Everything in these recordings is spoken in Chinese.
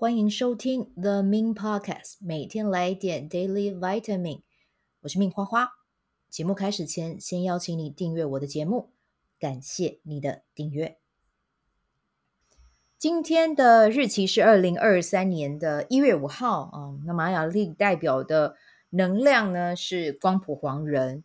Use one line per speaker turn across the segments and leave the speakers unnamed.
欢迎收听 The Min Podcast，每天来一点 Daily Vitamin。我是命花花。节目开始前，先邀请你订阅我的节目，感谢你的订阅。今天的日期是二零二三年的一月五号啊、那玛雅历代表的能量呢是光谱黄人，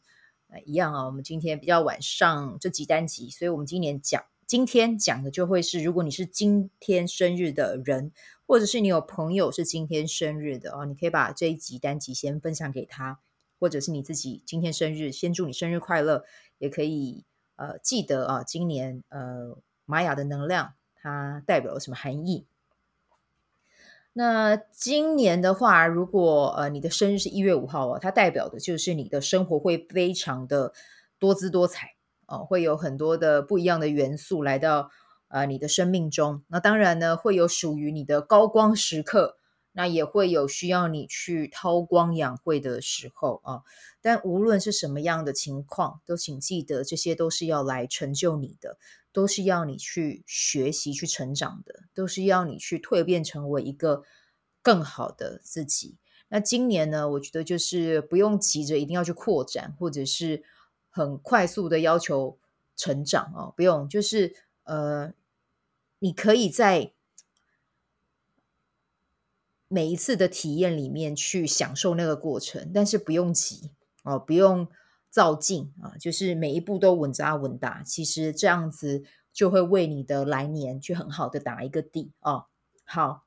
一样啊。我们今天比较晚上这几单集，所以我们今年讲今天讲的就会是，如果你是今天生日的人。或者是你有朋友是今天生日的哦，你可以把这一集单集先分享给他，或者是你自己今天生日，先祝你生日快乐，也可以呃记得啊，今年呃玛雅的能量它代表了什么含义？那今年的话，如果呃你的生日是一月五号哦，它代表的就是你的生活会非常的多姿多彩哦，会有很多的不一样的元素来到。呃，你的生命中，那当然呢，会有属于你的高光时刻，那也会有需要你去韬光养晦的时候啊。但无论是什么样的情况，都请记得，这些都是要来成就你的，都是要你去学习、去成长的，都是要你去蜕变成为一个更好的自己。那今年呢，我觉得就是不用急着一定要去扩展，或者是很快速的要求成长啊，不用，就是。呃，你可以在每一次的体验里面去享受那个过程，但是不用急哦，不用造进啊，就是每一步都稳扎稳打。其实这样子就会为你的来年去很好的打一个底哦。好，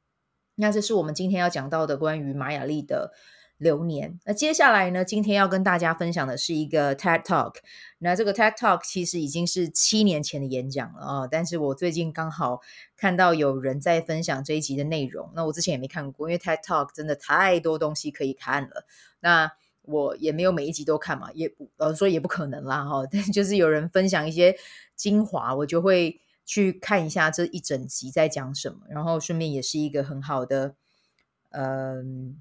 那这是我们今天要讲到的关于玛雅历的。流年，那接下来呢？今天要跟大家分享的是一个 TED Talk。那这个 TED Talk 其实已经是七年前的演讲了啊，但是我最近刚好看到有人在分享这一集的内容。那我之前也没看过，因为 TED Talk 真的太多东西可以看了。那我也没有每一集都看嘛，也不呃说也不可能啦哈。但就是有人分享一些精华，我就会去看一下这一整集在讲什么，然后顺便也是一个很好的嗯。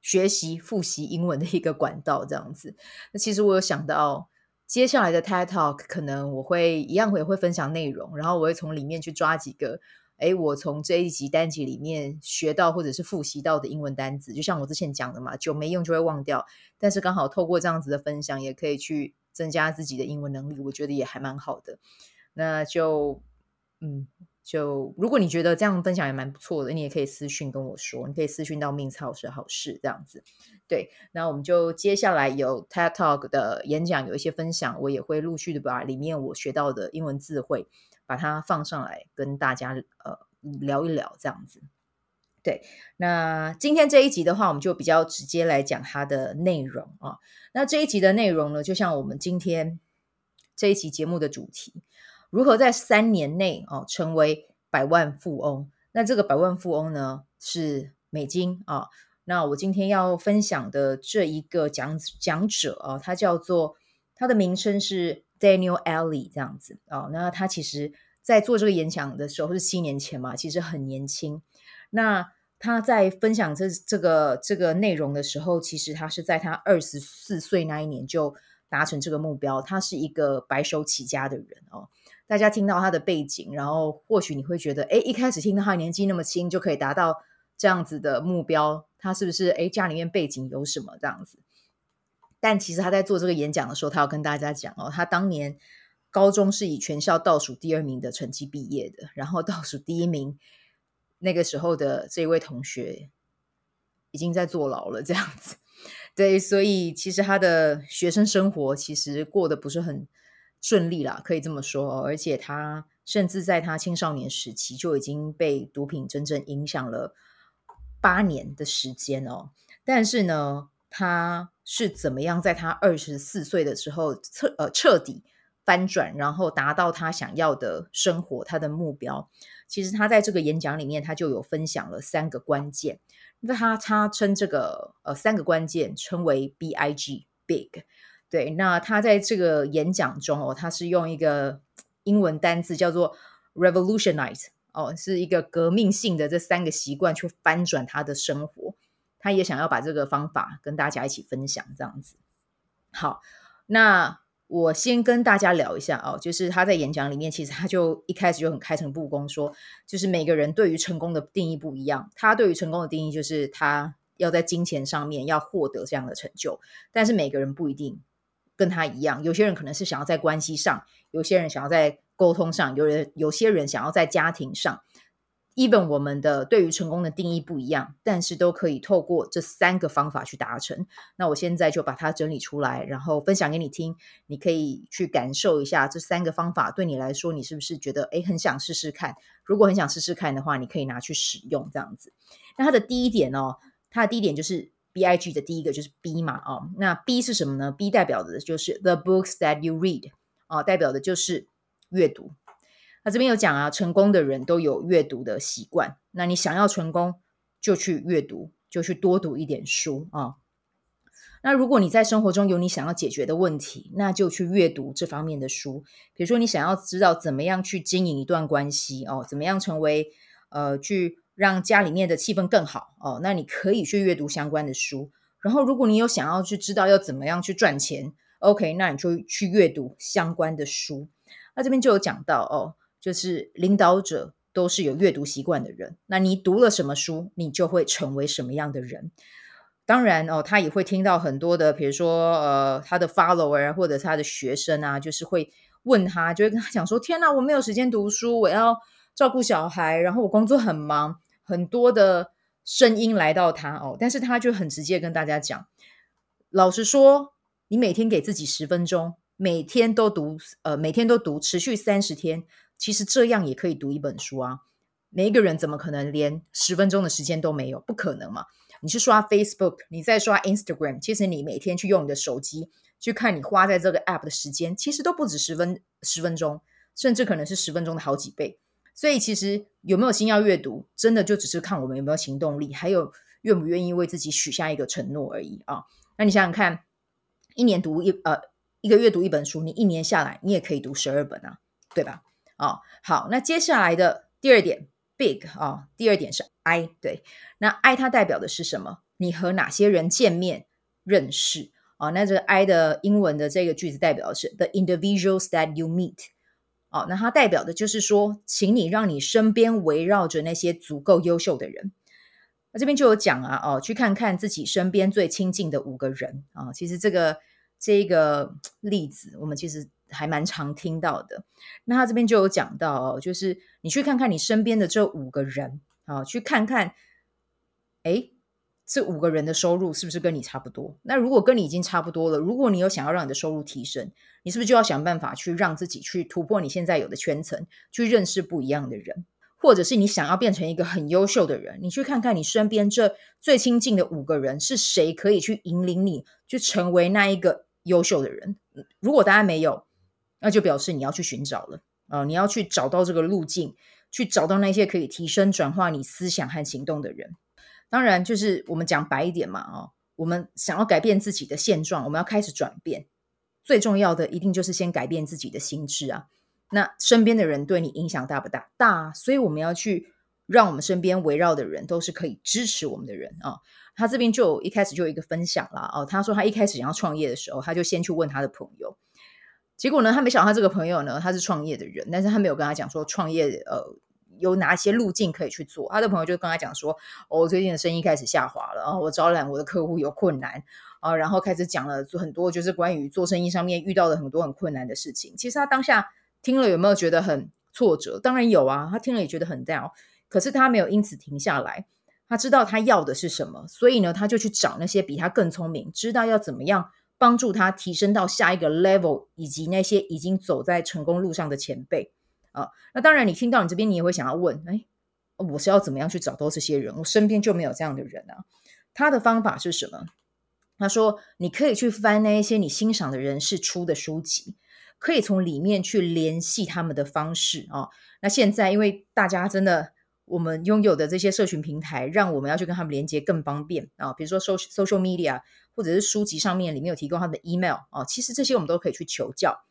学习复习英文的一个管道，这样子。那其实我有想到，接下来的 TED Talk 可能我会一样会会分享内容，然后我会从里面去抓几个，诶，我从这一集单集里面学到或者是复习到的英文单字，就像我之前讲的嘛，久没用就会忘掉。但是刚好透过这样子的分享，也可以去增加自己的英文能力，我觉得也还蛮好的。那就，嗯。就如果你觉得这样分享也蛮不错的，你也可以私讯跟我说，你可以私讯到命操是好事这样子。对，那我们就接下来有 TED Talk 的演讲，有一些分享，我也会陆续的把里面我学到的英文字汇把它放上来跟大家呃聊一聊这样子。对，那今天这一集的话，我们就比较直接来讲它的内容啊。那这一集的内容呢，就像我们今天这一期节目的主题。如何在三年内哦成为百万富翁？那这个百万富翁呢是美金啊。那我今天要分享的这一个讲讲者啊，他叫做他的名称是 Daniel Alley 这样子啊。那他其实在做这个演讲的时候是七年前嘛，其实很年轻。那他在分享这这个这个内容的时候，其实他是在他二十四岁那一年就达成这个目标。他是一个白手起家的人哦。大家听到他的背景，然后或许你会觉得，哎，一开始听到他年纪那么轻就可以达到这样子的目标，他是不是哎家里面背景有什么这样子？但其实他在做这个演讲的时候，他要跟大家讲哦，他当年高中是以全校倒数第二名的成绩毕业的，然后倒数第一名那个时候的这位同学已经在坐牢了，这样子。对，所以其实他的学生生活其实过得不是很。顺利啦，可以这么说，而且他甚至在他青少年时期就已经被毒品真正影响了八年的时间哦。但是呢，他是怎么样在他二十四岁的时候彻呃彻底翻转，然后达到他想要的生活，他的目标？其实他在这个演讲里面，他就有分享了三个关键。那他他称这个呃三个关键称为 BIG Big。对，那他在这个演讲中哦，他是用一个英文单字叫做 revolutionize 哦，是一个革命性的这三个习惯去翻转他的生活。他也想要把这个方法跟大家一起分享，这样子。好，那我先跟大家聊一下哦，就是他在演讲里面，其实他就一开始就很开诚布公说，就是每个人对于成功的定义不一样。他对于成功的定义就是他要在金钱上面要获得这样的成就，但是每个人不一定跟他一样。有些人可能是想要在关系上，有些人想要在沟通上，有人有些人想要在家庭上。even 我们的对于成功的定义不一样，但是都可以透过这三个方法去达成。那我现在就把它整理出来，然后分享给你听。你可以去感受一下这三个方法对你来说，你是不是觉得诶很想试试看？如果很想试试看的话，你可以拿去使用这样子。那它的第一点哦，它的第一点就是 B I G 的第一个就是 B 嘛哦。那 B 是什么呢？B 代表的就是 The books that you read 啊，代表的就是阅读。那这边有讲啊，成功的人都有阅读的习惯。那你想要成功，就去阅读，就去多读一点书啊。那如果你在生活中有你想要解决的问题，那就去阅读这方面的书。比如说，你想要知道怎么样去经营一段关系哦，怎么样成为呃，去让家里面的气氛更好哦，那你可以去阅读相关的书。然后，如果你有想要去知道要怎么样去赚钱，OK，那你就去阅读相关的书。那这边就有讲到哦。就是领导者都是有阅读习惯的人，那你读了什么书，你就会成为什么样的人。当然哦，他也会听到很多的，比如说呃，他的 follower 或者他的学生啊，就是会问他，就会跟他讲说：“天哪，我没有时间读书，我要照顾小孩，然后我工作很忙。”很多的声音来到他哦，但是他就很直接跟大家讲：“老实说，你每天给自己十分钟，每天都读，呃，每天都读，持续三十天。”其实这样也可以读一本书啊！每一个人怎么可能连十分钟的时间都没有？不可能嘛！你去刷 Facebook，你在刷 Instagram，其实你每天去用你的手机去看你花在这个 App 的时间，其实都不止十分十分钟，甚至可能是十分钟的好几倍。所以其实有没有心要阅读，真的就只是看我们有没有行动力，还有愿不愿意为自己许下一个承诺而已啊！那你想想看，一年读一呃一个月读一本书，你一年下来你也可以读十二本啊，对吧？哦，好，那接下来的第二点，big 啊、第二点是 I，对，那 I 它代表的是什么？你和哪些人见面认识？哦，那这个 I 的英文的这个句子代表的是 the individuals that you meet。哦，那它代表的就是说，请你让你身边围绕着那些足够优秀的人。那这边就有讲啊，哦，去看看自己身边最亲近的五个人啊、哦，其实这个这个例子，我们其实。还蛮常听到的，那他这边就有讲到哦，就是你去看看你身边的这五个人啊，去看看，诶，这五个人的收入是不是跟你差不多？那如果跟你已经差不多了，如果你有想要让你的收入提升，你是不是就要想办法去让自己去突破你现在有的圈层，去认识不一样的人，或者是你想要变成一个很优秀的人，你去看看你身边这最亲近的五个人是谁，可以去引领你去成为那一个优秀的人。如果答案没有，那就表示你要去寻找了啊、呃！你要去找到这个路径，去找到那些可以提升、转化你思想和行动的人。当然，就是我们讲白一点嘛、哦，我们想要改变自己的现状，我们要开始转变。最重要的一定就是先改变自己的心智啊！那身边的人对你影响大不大？大，所以我们要去让我们身边围绕的人都是可以支持我们的人啊、他这边就一开始就有一个分享了、哦，他说他一开始想要创业的时候，他就先去问他的朋友。结果呢，他没想到他这个朋友呢，他是创业的人，但是他没有跟他讲说创业呃有哪些路径可以去做。他的朋友就跟他讲说，我最近的生意开始下滑了，然后我招揽我的客户有困难啊，然后开始讲了很多就是关于做生意上面遇到的很多很困难的事情。其实他当下听了有没有觉得很挫折？当然有啊，他听了也觉得很 down，可是他没有因此停下来，他知道他要的是什么，所以呢，他就去找那些比他更聪明，知道要怎么样。帮助他提升到下一个 level，以及那些已经走在成功路上的前辈啊，那当然，你听到你这边，你也会想要问：哎，我是要怎么样去找到这些人？我身边就没有这样的人啊。他的方法是什么？他说：你可以去翻那一些你欣赏的人士出的书籍，可以从里面去联系他们的方式啊。那现在，因为大家真的。我们拥有的这些社群平台，让我们要去跟他们连接更方便啊。比如说 social social media，或者是书籍上面里面有提供他们的 email 啊。其实这些我们都可以去求教。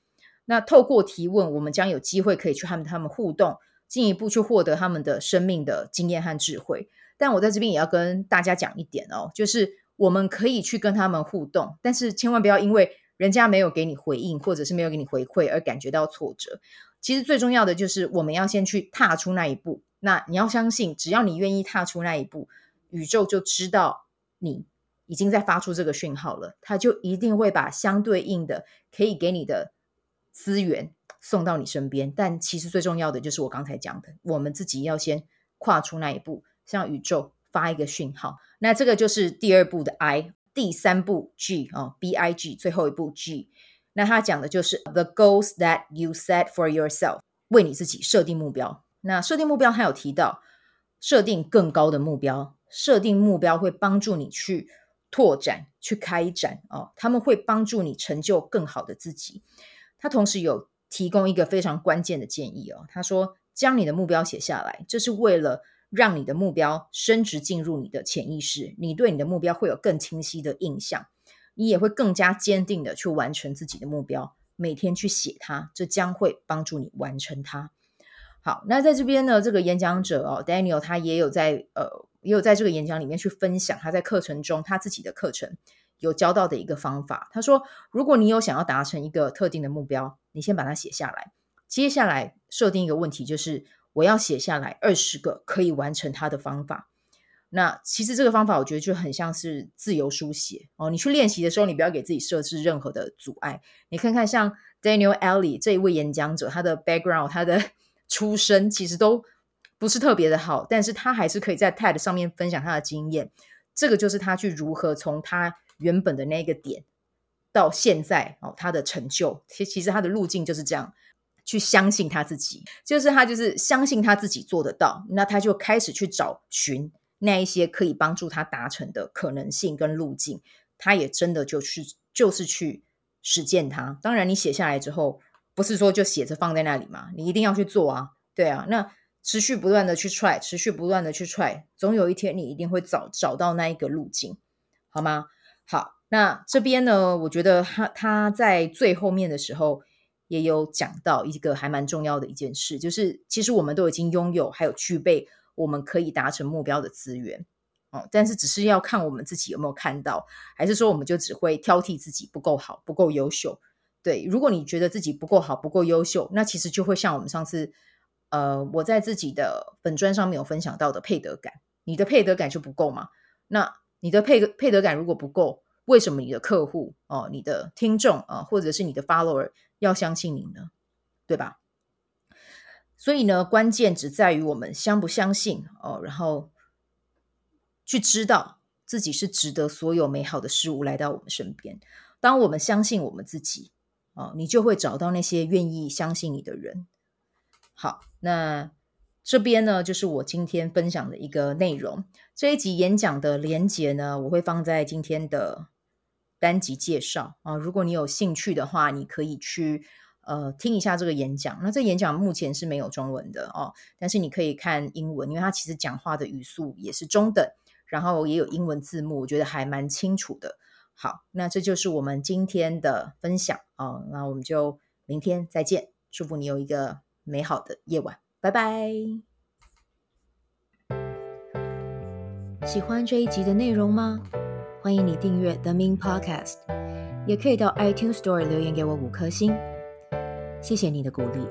那透过提问，我们将有机会可以去和他们互动，进一步去获得他们的生命的经验和智慧。但我在这边也要跟大家讲一点哦，就是我们可以去跟他们互动，但是千万不要因为人家没有给你回应，或者是没有给你回馈而感觉到挫折。其实最重要的就是我们要先去踏出那一步。那你要相信，只要你愿意踏出那一步，宇宙就知道你已经在发出这个讯号了，它就一定会把相对应的可以给你的资源送到你身边。但其实最重要的就是我刚才讲的，我们自己要先跨出那一步，向宇宙发一个讯号。那这个就是第二步的 I，第三步 G 啊，，B I G，最后一步 G。那他讲的就是 The goals that you set for yourself，为你自己设定目标。那设定目标，他有提到设定更高的目标，设定目标会帮助你去拓展、去开展哦，他们会帮助你成就更好的自己。他同时有提供一个非常关键的建议哦，他说将你的目标写下来，这是为了让你的目标升职进入你的潜意识，你对你的目标会有更清晰的印象，你也会更加坚定的去完成自己的目标。每天去写它，这将会帮助你完成它。好，那在这边呢，这个演讲者哦，Daniel 他也有在呃，也有在这个演讲里面去分享他在课程中他自己的课程有教到的一个方法。他说，如果你有想要达成一个特定的目标，你先把它写下来，接下来设定一个问题，就是我要写下来二十个可以完成它的方法。那其实这个方法我觉得就很像是自由书写哦，你去练习的时候，你不要给自己设置任何的阻碍。你看看像 Daniel Ellie 这一位演讲者，他的 background，他的 出身其实都不是特别的好，但是他还是可以在 TED 上面分享他的经验。这个就是他去如何从他原本的那个点到现在哦，他的成就。其其实他的路径就是这样，去相信他自己，就是他就是相信他自己做得到，那他就开始去找寻那一些可以帮助他达成的可能性跟路径。他也真的就去就是去实践它。当然，你写下来之后。不是说就写着放在那里嘛？你一定要去做啊，对啊。那持续不断的去 try，持续不断的去 try，总有一天你一定会找找到那一个路径，好吗？好，那这边呢，我觉得他他在最后面的时候也有讲到一个还蛮重要的一件事，就是其实我们都已经拥有还有具备我们可以达成目标的资源哦，但是只是要看我们自己有没有看到，还是说我们就只会挑剔自己不够好，不够优秀。对，如果你觉得自己不够好、不够优秀，那其实就会像我们上次，呃，我在自己的本专上面有分享到的配得感，你的配得感就不够嘛？那你的配配得感如果不够，为什么你的客户哦、你的听众啊、或者是你的 follower 要相信你呢？对吧？所以呢，关键只在于我们相不相信哦、然后去知道自己是值得所有美好的事物来到我们身边。当我们相信我们自己。哦，你就会找到那些愿意相信你的人。好，那这边呢，就是我今天分享的一个内容。这一集演讲的连结呢，我会放在今天的单集介绍啊。如果你有兴趣的话，你可以去呃听一下这个演讲。那这演讲目前是没有中文的哦，但是你可以看英文，因为它其实讲话的语速也是中等，然后也有英文字幕，我觉得还蛮清楚的。好，那这就是我们今天的分享哦。那我们就明天再见，祝福你有一个美好的夜晚，拜拜。喜欢这一集的内容吗？欢迎你订阅 The Min Podcast，也可以到 iTunes Store 留言给我五颗星，谢谢你的鼓励。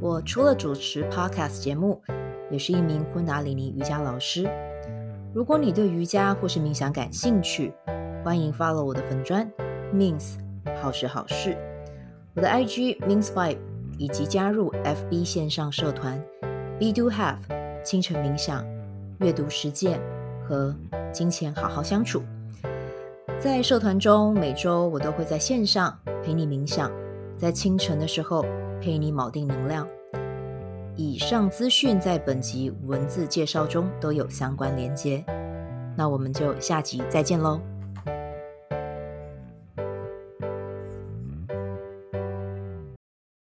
我除了主持 Podcast 节目，也是一名昆达里尼瑜伽老师。如果你对瑜伽或是冥想感兴趣，欢迎 follow 我的粉砖 Mins 好时好事，我的 IG Mins Vibe，以及加入 FB 线上社团 Be Do Have 清晨冥想、阅读实践和金钱好好相处。在社团中，每周我都会在线上陪你冥想，在清晨的时候陪你锚定能量。以上资讯在本集文字介绍中都有相关连接。那我们就下集再见喽。